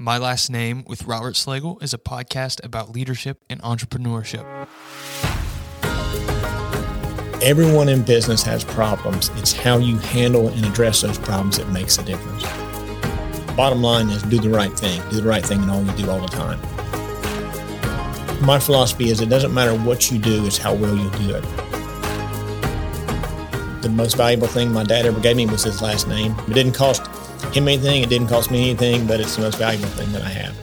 My Last Name with Robert Slagle is a podcast about leadership and entrepreneurship. Everyone in business has problems. It's how you handle and address those problems that makes a difference. Bottom line is do the right thing. Do the right thing in all you do all the time. My philosophy is it doesn't matter what you do, it's how well you do it. The most valuable thing my dad ever gave me was his last name. It didn't cost him anything, it didn't cost me anything, but it's the most valuable thing that I have.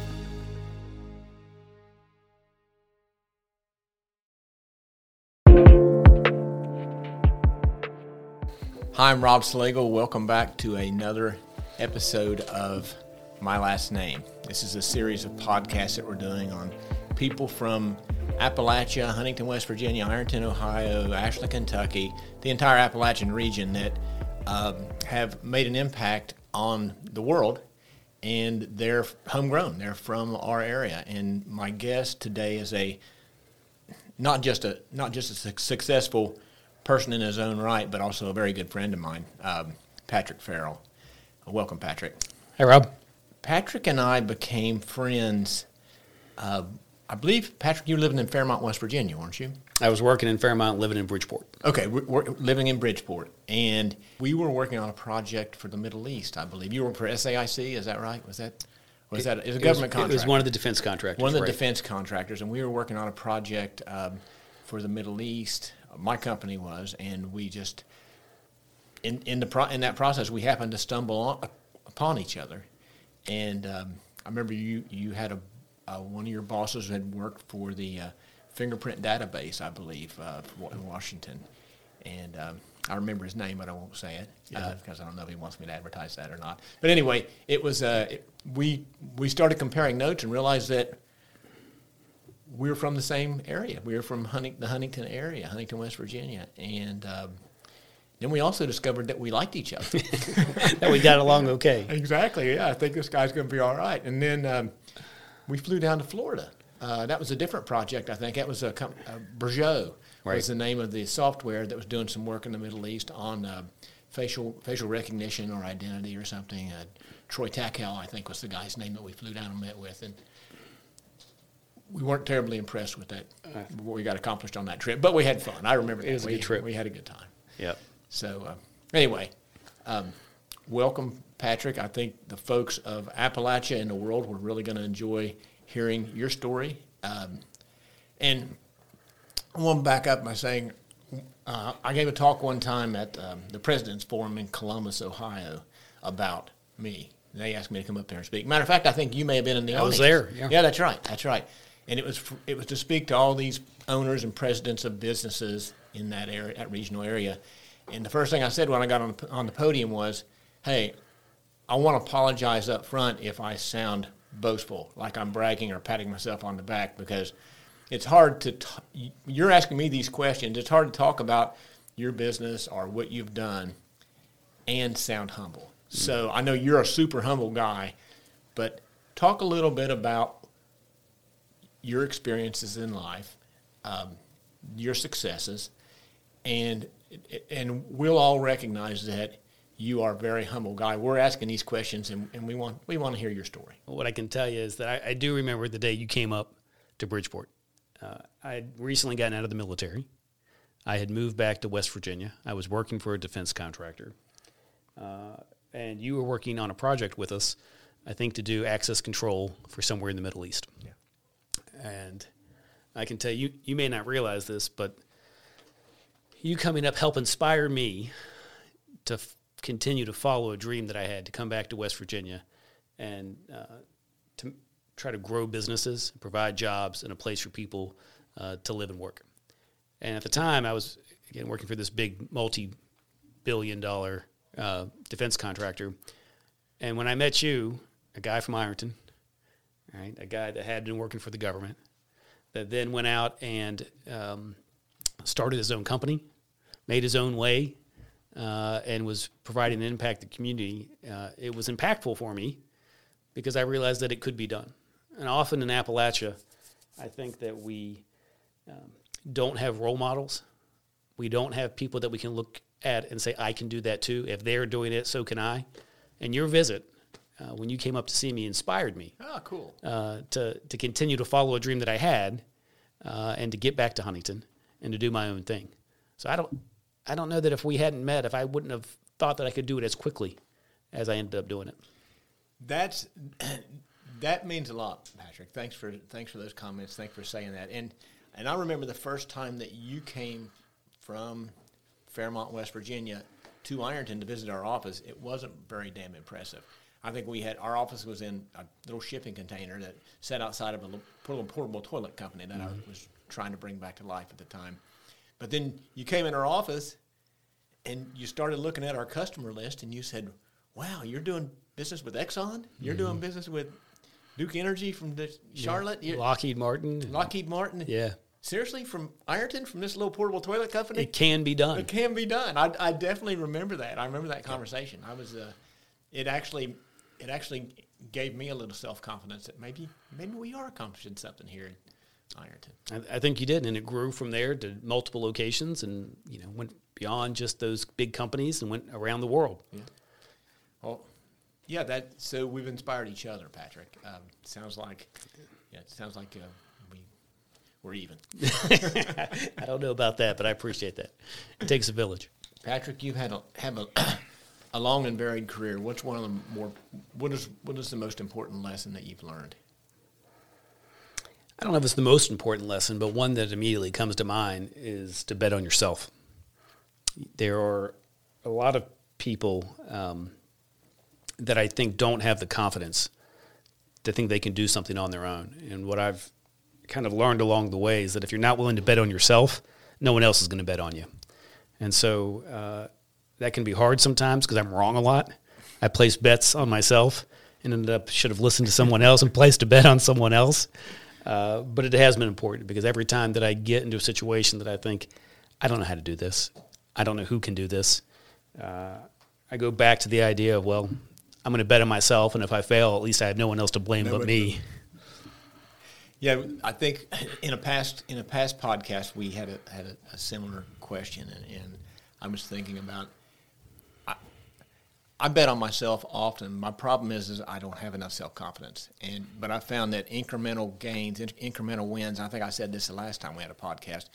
Hi, I'm Rob Slagle. Welcome back to another episode of My Last Name. This is a series of podcasts that we're doing on people from Appalachia, Huntington, West Virginia, Ironton, Ohio, Ashland, Kentucky, the entire Appalachian region that um, have made an impact on the world and they're homegrown. They're from our area. And my guest today is a not just a not just a successful person in his own right, but also a very good friend of mine, um, Patrick Farrell. Welcome, Patrick. Hey, Rob. Patrick and I became friends. Uh, I believe Patrick, you were living in Fairmont, West Virginia, weren't you? I was working in Fairmont, living in Bridgeport. Okay, we're, we're living in Bridgeport, and we were working on a project for the Middle East. I believe you were for SAIC. Is that right? Was that was that is a government it contract? It was one of the defense contractors. One of the right. defense contractors, and we were working on a project um, for the Middle East. My company was, and we just in in the pro, in that process we happened to stumble on, upon each other, and um, I remember you you had a uh, one of your bosses had worked for the uh, fingerprint database, I believe, uh, in Washington, and um, I remember his name, but I won't say it because yeah. I don't know if he wants me to advertise that or not. But anyway, it was it, we we started comparing notes and realized that we were from the same area. We were from Hunting, the Huntington area, Huntington, West Virginia, and. Um, then we also discovered that we liked each other. that we got along okay. Exactly. Yeah, I think this guy's going to be all right. And then um, we flew down to Florida. Uh, that was a different project, I think. That was a, a Bergeau right. was the name of the software that was doing some work in the Middle East on uh, facial facial recognition or identity or something. Uh, Troy Tackell, I think, was the guy's name that we flew down and met with, and we weren't terribly impressed with that what we got accomplished on that trip, but we had fun. I remember it was we, a good trip. We had a good time. Yep. So uh, anyway, um, welcome, Patrick. I think the folks of Appalachia and the world were really going to enjoy hearing your story. Um, and I want to back up by saying uh, I gave a talk one time at um, the President's Forum in Columbus, Ohio, about me. They asked me to come up there and speak. Matter of fact, I think you may have been in the I audience. was there. Yeah. yeah, that's right. That's right. And it was it was to speak to all these owners and presidents of businesses in that area, that regional area. And the first thing I said when I got on the, on the podium was, "Hey, I want to apologize up front if I sound boastful, like I'm bragging or patting myself on the back, because it's hard to. T- you're asking me these questions. It's hard to talk about your business or what you've done and sound humble. Mm. So I know you're a super humble guy, but talk a little bit about your experiences in life, um, your successes, and and we'll all recognize that you are a very humble guy. We're asking these questions, and, and we want we want to hear your story. What I can tell you is that I, I do remember the day you came up to Bridgeport. Uh, I had recently gotten out of the military. I had moved back to West Virginia. I was working for a defense contractor, uh, and you were working on a project with us. I think to do access control for somewhere in the Middle East. Yeah. And I can tell you, you may not realize this, but you coming up helped inspire me to f- continue to follow a dream that I had to come back to West Virginia and uh, to try to grow businesses, provide jobs, and a place for people uh, to live and work. And at the time, I was again working for this big multi-billion-dollar uh, defense contractor. And when I met you, a guy from Ironton, right, a guy that had been working for the government, that then went out and um, started his own company, made his own way, uh, and was providing an impact to the community, uh, it was impactful for me because I realized that it could be done. And often in Appalachia, I think that we um, don't have role models. We don't have people that we can look at and say, I can do that too. If they're doing it, so can I. And your visit uh, when you came up to see me inspired me Oh, cool. uh, to to continue to follow a dream that I had, uh, and to get back to Huntington and to do my own thing. So I don't I don't know that if we hadn't met, if I wouldn't have thought that I could do it as quickly as I ended up doing it. That's that means a lot, Patrick. Thanks for thanks for those comments. Thanks for saying that. And and I remember the first time that you came from Fairmont, West Virginia, to Ironton to visit our office. It wasn't very damn impressive. I think we had our office was in a little shipping container that sat outside of a little portable, portable toilet company that I mm-hmm. was trying to bring back to life at the time. But then you came in our office and you started looking at our customer list and you said, "Wow, you're doing business with Exxon? You're doing business with Duke Energy from the Charlotte, You're- Lockheed Martin. Lockheed Martin? Yeah. Seriously, from Ironton, from this little portable toilet company? It can be done. It can be done. I, I definitely remember that. I remember that conversation. I was, uh, it actually, it actually gave me a little self confidence that maybe, maybe we are accomplishing something here Ironton. I, I think you did, and it grew from there to multiple locations, and you know went beyond just those big companies and went around the world. Well, yeah, that. So we've inspired each other, Patrick. Um, sounds like, yeah, it sounds like uh, we we're even. I don't know about that, but I appreciate that. It takes a village. Patrick, you've had a have a, a long and varied career. What's one of the more what is what is the most important lesson that you've learned? I don't know if it's the most important lesson, but one that immediately comes to mind is to bet on yourself. There are a lot of people um, that I think don't have the confidence to think they can do something on their own. And what I've kind of learned along the way is that if you're not willing to bet on yourself, no one else is going to bet on you. And so uh, that can be hard sometimes because I'm wrong a lot. I place bets on myself and ended up should have listened to someone else and placed a bet on someone else. Uh, but it has been important because every time that I get into a situation that I think I don't know how to do this, I don't know who can do this, uh, I go back to the idea of well, I'm going to bet on myself, and if I fail, at least I have no one else to blame but me. Yeah, I think in a past in a past podcast we had a had a, a similar question, and, and I was thinking about. I, bet on myself often. My problem is, is I don't have enough self confidence, and but I found that incremental gains, in- incremental wins. I think I said this the last time we had a podcast.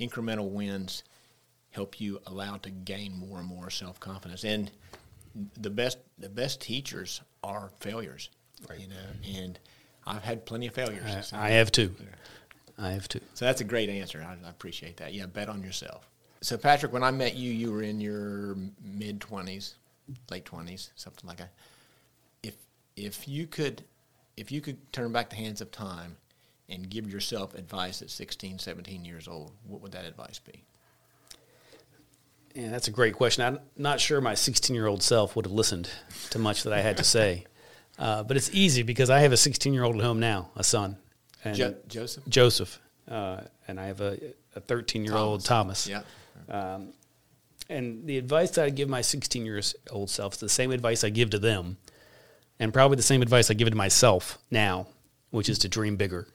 Incremental wins help you allow to gain more and more self confidence, and the best the best teachers are failures. You know, and I've had plenty of failures. I, I have too. I have too. So that's a great answer. I, I appreciate that. Yeah, bet on yourself. So Patrick, when I met you, you were in your mid twenties, late twenties, something like that. If if you could if you could turn back the hands of time and give yourself advice at 16, 17 years old, what would that advice be? Yeah, that's a great question. I'm not sure my 16 year old self would have listened to much that I had to say. Uh, but it's easy because I have a 16 year old at home now, a son. And Jo- Joseph? Joseph. Uh, and I have a 13 year old Thomas. Yeah. And the advice that I give my 16 years old self is the same advice I give to them, and probably the same advice I give to myself now, which is to dream bigger.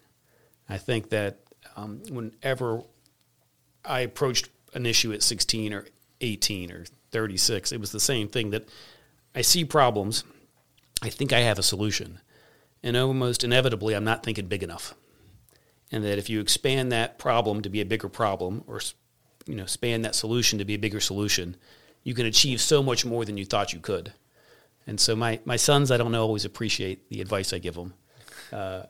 I think that um, whenever I approached an issue at 16 or 18 or 36, it was the same thing that I see problems, I think I have a solution, and almost inevitably, I'm not thinking big enough. And that if you expand that problem to be a bigger problem, or you know, span that solution to be a bigger solution, you can achieve so much more than you thought you could. And so my, my sons, I don't know, always appreciate the advice I give them. Uh,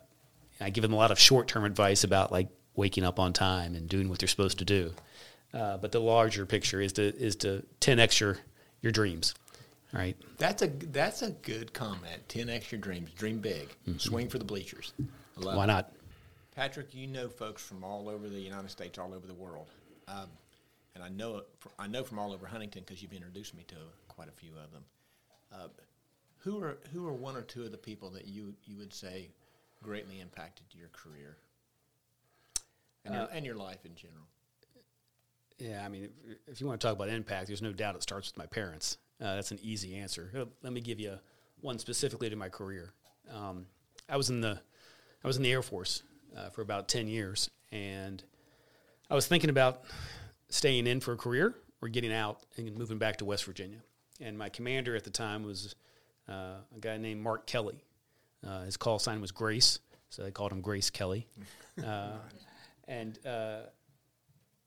I give them a lot of short term advice about like waking up on time and doing what they're supposed to do. Uh, but the larger picture is to is to 10x your, your dreams, right? That's a that's a good comment. Ten extra dreams. Dream big. Swing for the bleachers. Why it. not? Patrick, you know folks from all over the United States, all over the world, um, and I know it, I know from all over Huntington because you've introduced me to quite a few of them. Uh, who are who are one or two of the people that you you would say greatly impacted your career and your, and your life in general? Yeah, I mean, if, if you want to talk about impact, there's no doubt it starts with my parents. Uh, that's an easy answer. Uh, Let me give you one specifically to my career. Um, I was in the I was in the Air Force uh, for about ten years, and I was thinking about staying in for a career or getting out and moving back to West Virginia. And my commander at the time was uh, a guy named Mark Kelly. Uh, his call sign was Grace, so they called him Grace Kelly. Uh, and uh,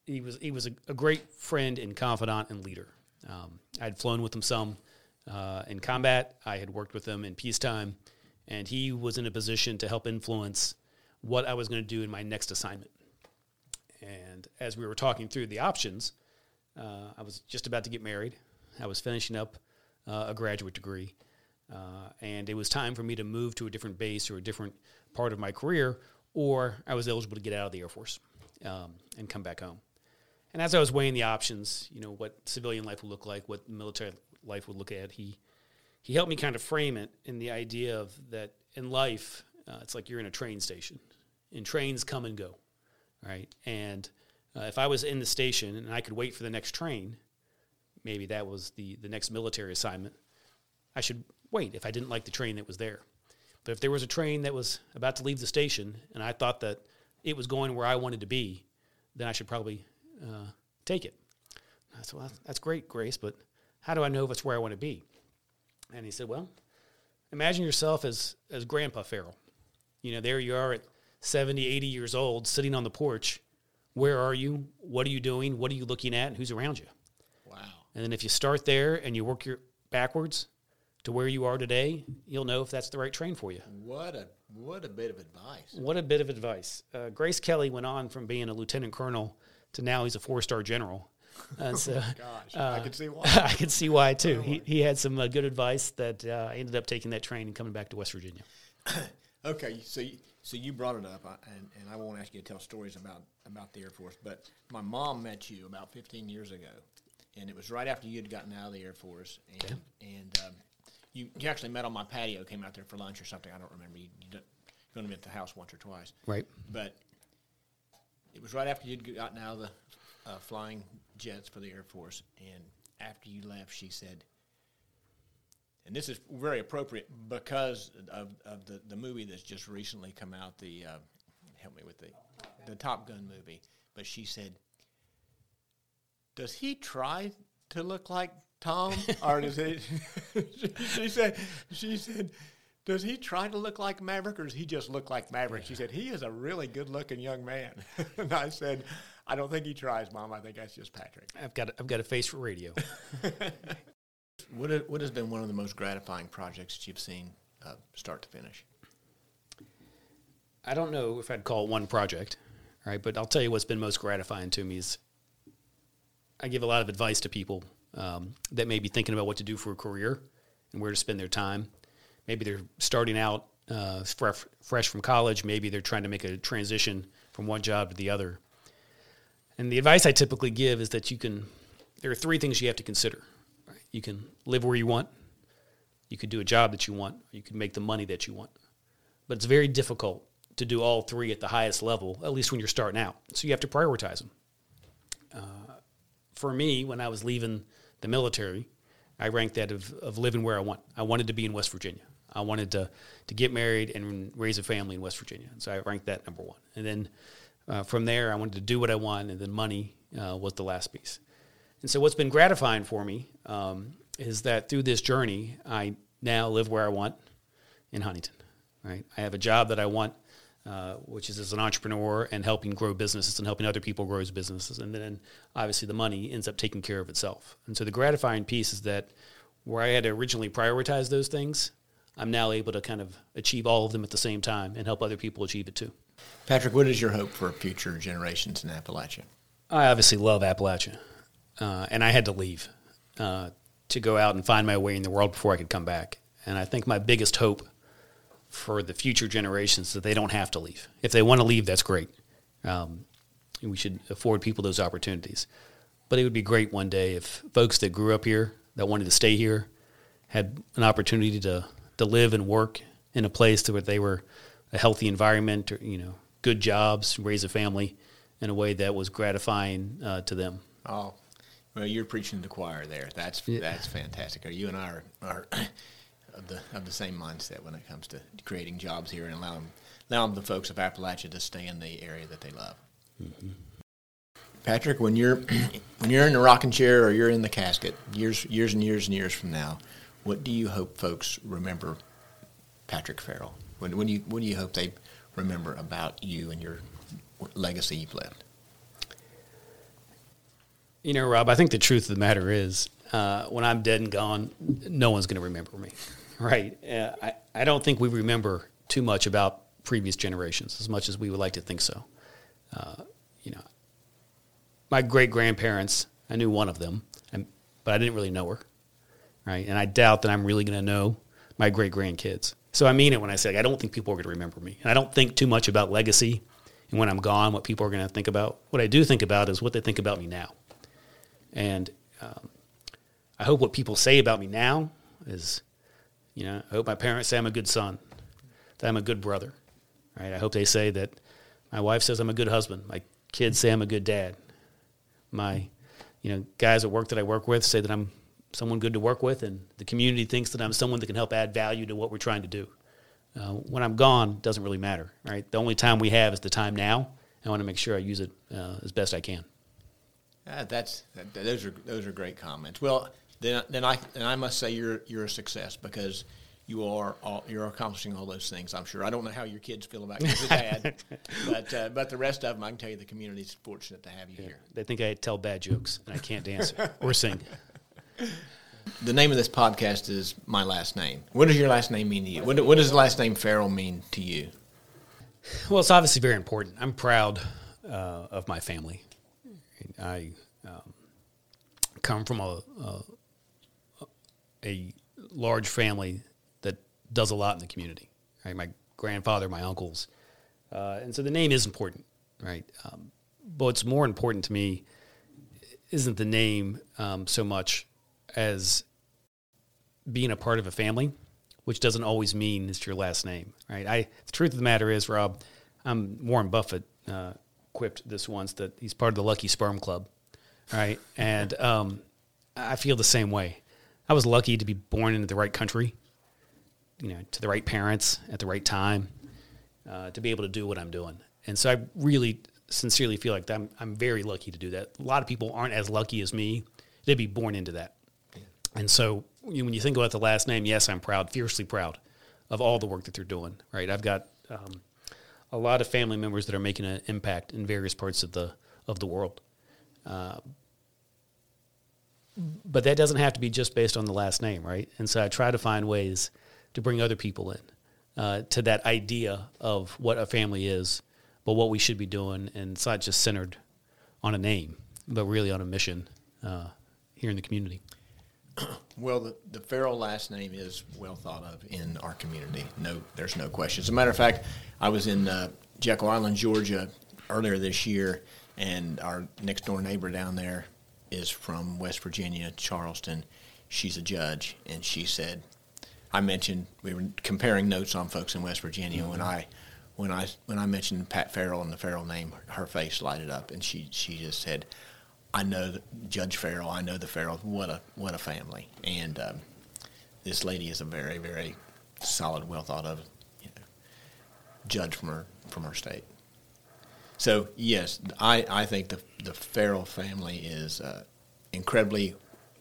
he was he was a, a, great friend and confidant and leader. Um, I had flown with him some uh, in combat. I had worked with him in peacetime, and he was in a position to help influence what I was going to do in my next assignment. And as we were talking through the options, uh, I was just about to get married. I was finishing up uh, a graduate degree, uh, and it was time for me to move to a different base or a different part of my career, or I was eligible to get out of the Air Force um, and come back home. And as I was weighing the options, you know, what civilian life would look like, what military life would look at, he he helped me kind of frame it in the idea of that in life, uh, it's like you're in a train station, and trains come and go, right? And uh, if I was in the station and I could wait for the next train, maybe that was the the next military assignment. I should wait if I didn't like the train that was there. But if there was a train that was about to leave the station and I thought that it was going where I wanted to be, then I should probably uh, take it. I said, well, that's great, Grace, but how do I know if it's where I want to be? And he said, well, imagine yourself as, as Grandpa Farrell. You know, there you are at 70, 80 years old, sitting on the porch. Where are you? What are you doing? What are you looking at? And who's around you? Wow. And then if you start there and you work your backwards to where you are today, you'll know if that's the right train for you. What a what a bit of advice. What a bit of advice. Uh, Grace Kelly went on from being a lieutenant colonel to now he's a four star general. Uh, so, oh gosh, uh, I can see why. I can see why too. He he had some uh, good advice that uh, I ended up taking that train and coming back to West Virginia. okay, so you, so you brought it up, and, and I won't ask you to tell stories about about the Air Force, but my mom met you about 15 years ago, and it was right after you had gotten out of the Air Force, and and um, you you actually met on my patio, came out there for lunch or something. I don't remember. You, you going to be at the house once or twice, right? But it was right after you'd gotten out of the uh, flying jets for the Air Force, and after you left, she said, and this is very appropriate because of, of the, the movie that's just recently come out, the, uh, help me with the, the Top Gun movie, but she said, does he try to look like Tom, or does he? she said, she said, does he try to look like Maverick or does he just look like Maverick? She said, he is a really good looking young man. and I said, I don't think he tries, Mom. I think that's just Patrick. I've got, I've got a face for radio. What, what has been one of the most gratifying projects that you've seen uh, start to finish? I don't know if I'd call it one project, right? But I'll tell you what's been most gratifying to me is I give a lot of advice to people um, that may be thinking about what to do for a career and where to spend their time maybe they're starting out uh, fresh, fresh from college. Maybe they're trying to make a transition from one job to the other. And the advice I typically give is that you can, there are three things you have to consider. Right? You can live where you want, you could do a job that you want, you can make the money that you want. But it's very difficult to do all three at the highest level, at least when you're starting out. So you have to prioritize them. Uh, for me, when I was leaving the military, I ranked that of, of living where I want. I wanted to be in West Virginia. I wanted to to get married and raise a family in West Virginia. So I ranked that number one. And then uh, from there, I wanted to do what I want, and then money uh, was the last piece. And so what's been gratifying for me um, is that through this journey, I now live where I want in Huntington. Right, I have a job that I want. Uh, which is as an entrepreneur and helping grow businesses and helping other people grow businesses. And then obviously the money ends up taking care of itself. And so the gratifying piece is that where I had originally prioritize those things, I'm now able to kind of achieve all of them at the same time and help other people achieve it too. Patrick, what is your hope for future generations in Appalachia? I obviously love Appalachia, uh, and I had to leave uh, to go out and find my way in the world before I could come back. And I think my biggest hope for the future generations is that they don't have to leave. If they want to leave, that's great. Um, we should afford people those opportunities. But it would be great one day if folks that grew up here, that wanted to stay here, had an opportunity to to live and work in a place where they were a healthy environment, or, you know, good jobs, raise a family in a way that was gratifying uh, to them. Oh, well, you're preaching to the choir there. That's yeah. that's fantastic. Are you and I are, are of the of the same mindset when it comes to creating jobs here and allowing allowing the folks of Appalachia to stay in the area that they love. Mm-hmm. Patrick, when you're when you're in the rocking chair or you're in the casket, years years and years and years from now, what do you hope folks remember Patrick Farrell? When, do you, what do you hope they remember about you and your legacy you've left? You know, Rob, I think the truth of the matter is uh, when I'm dead and gone, no one's going to remember me, right? Uh, I, I don't think we remember too much about previous generations as much as we would like to think so. Uh, you know, my great grandparents, I knew one of them, and, but I didn't really know her, right? And I doubt that I'm really going to know my great grandkids. So I mean it when I say I don't think people are going to remember me, and I don't think too much about legacy and when I'm gone, what people are going to think about. What I do think about is what they think about me now, and um, I hope what people say about me now is, you know, I hope my parents say I'm a good son, that I'm a good brother, right? I hope they say that my wife says I'm a good husband, my kids say I'm a good dad, my, you know, guys at work that I work with say that I'm someone good to work with, and the community thinks that I'm someone that can help add value to what we're trying to do. Uh, when I'm gone, doesn't really matter, right? The only time we have is the time now. I want to make sure I use it uh, as best I can. Uh, that's that, those are those are great comments. Well, then then I then I must say you're you're a success because you are all, you're accomplishing all those things. I'm sure. I don't know how your kids feel about you as a dad, but uh, but the rest of them, I can tell you, the community's fortunate to have you yeah. here. They think I tell bad jokes and I can't dance or sing. The name of this podcast is my last name. What does your last name mean to you? What, what does the last name Farrell mean to you? Well, it's obviously very important. I'm proud uh, of my family. I um, come from a, a a large family that does a lot in the community. Right, my grandfather, my uncles, uh, and so the name is important, right? Um, but what's more important to me isn't the name um, so much as being a part of a family, which doesn't always mean it's your last name, right? I the truth of the matter is, Rob, I'm Warren Buffett uh, quipped this once that he's part of the Lucky Sperm Club, right? and um, I feel the same way. I was lucky to be born into the right country, you know, to the right parents at the right time, uh, to be able to do what I'm doing. And so I really sincerely feel like I'm, I'm very lucky to do that. A lot of people aren't as lucky as me. They'd be born into that. And so when you think about the last name, yes, I'm proud, fiercely proud of all the work that they're doing, right? I've got um, a lot of family members that are making an impact in various parts of the, of the world. Uh, but that doesn't have to be just based on the last name, right? And so I try to find ways to bring other people in uh, to that idea of what a family is, but what we should be doing, and it's not just centered on a name, but really on a mission uh, here in the community. Well, the, the Farrell last name is well thought of in our community. No, there's no question. As a matter of fact, I was in uh, Jekyll Island, Georgia, earlier this year, and our next door neighbor down there is from West Virginia, Charleston. She's a judge, and she said, I mentioned we were comparing notes on folks in West Virginia mm-hmm. when I when I when I mentioned Pat Farrell and the Farrell name, her face lighted up, and she she just said, "I know Judge Farrell. I know the Farrell. What a what a family." And um, this lady is a very very solid, well thought of you know, judge from her from her state. So yes, I, I think the the Farrell family is uh, incredibly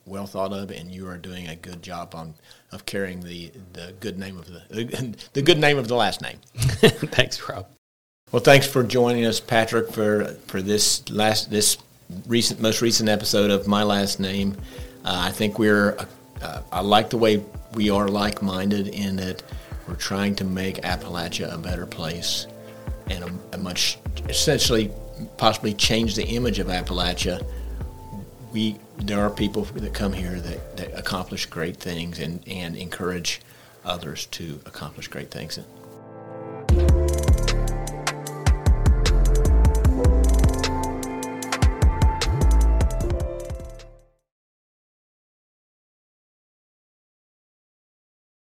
well thought of, and you are doing a good job on of carrying the, the good name of the the good name of the last name. thanks, Rob. Well, thanks for joining us, Patrick, for for this last this recent most recent episode of My Last Name. Uh, I think we're uh, I like the way we are like minded in that we're trying to make Appalachia a better place and a, a much essentially possibly change the image of Appalachia. We there are people that come here that, that accomplish great things and, and encourage others to accomplish great things.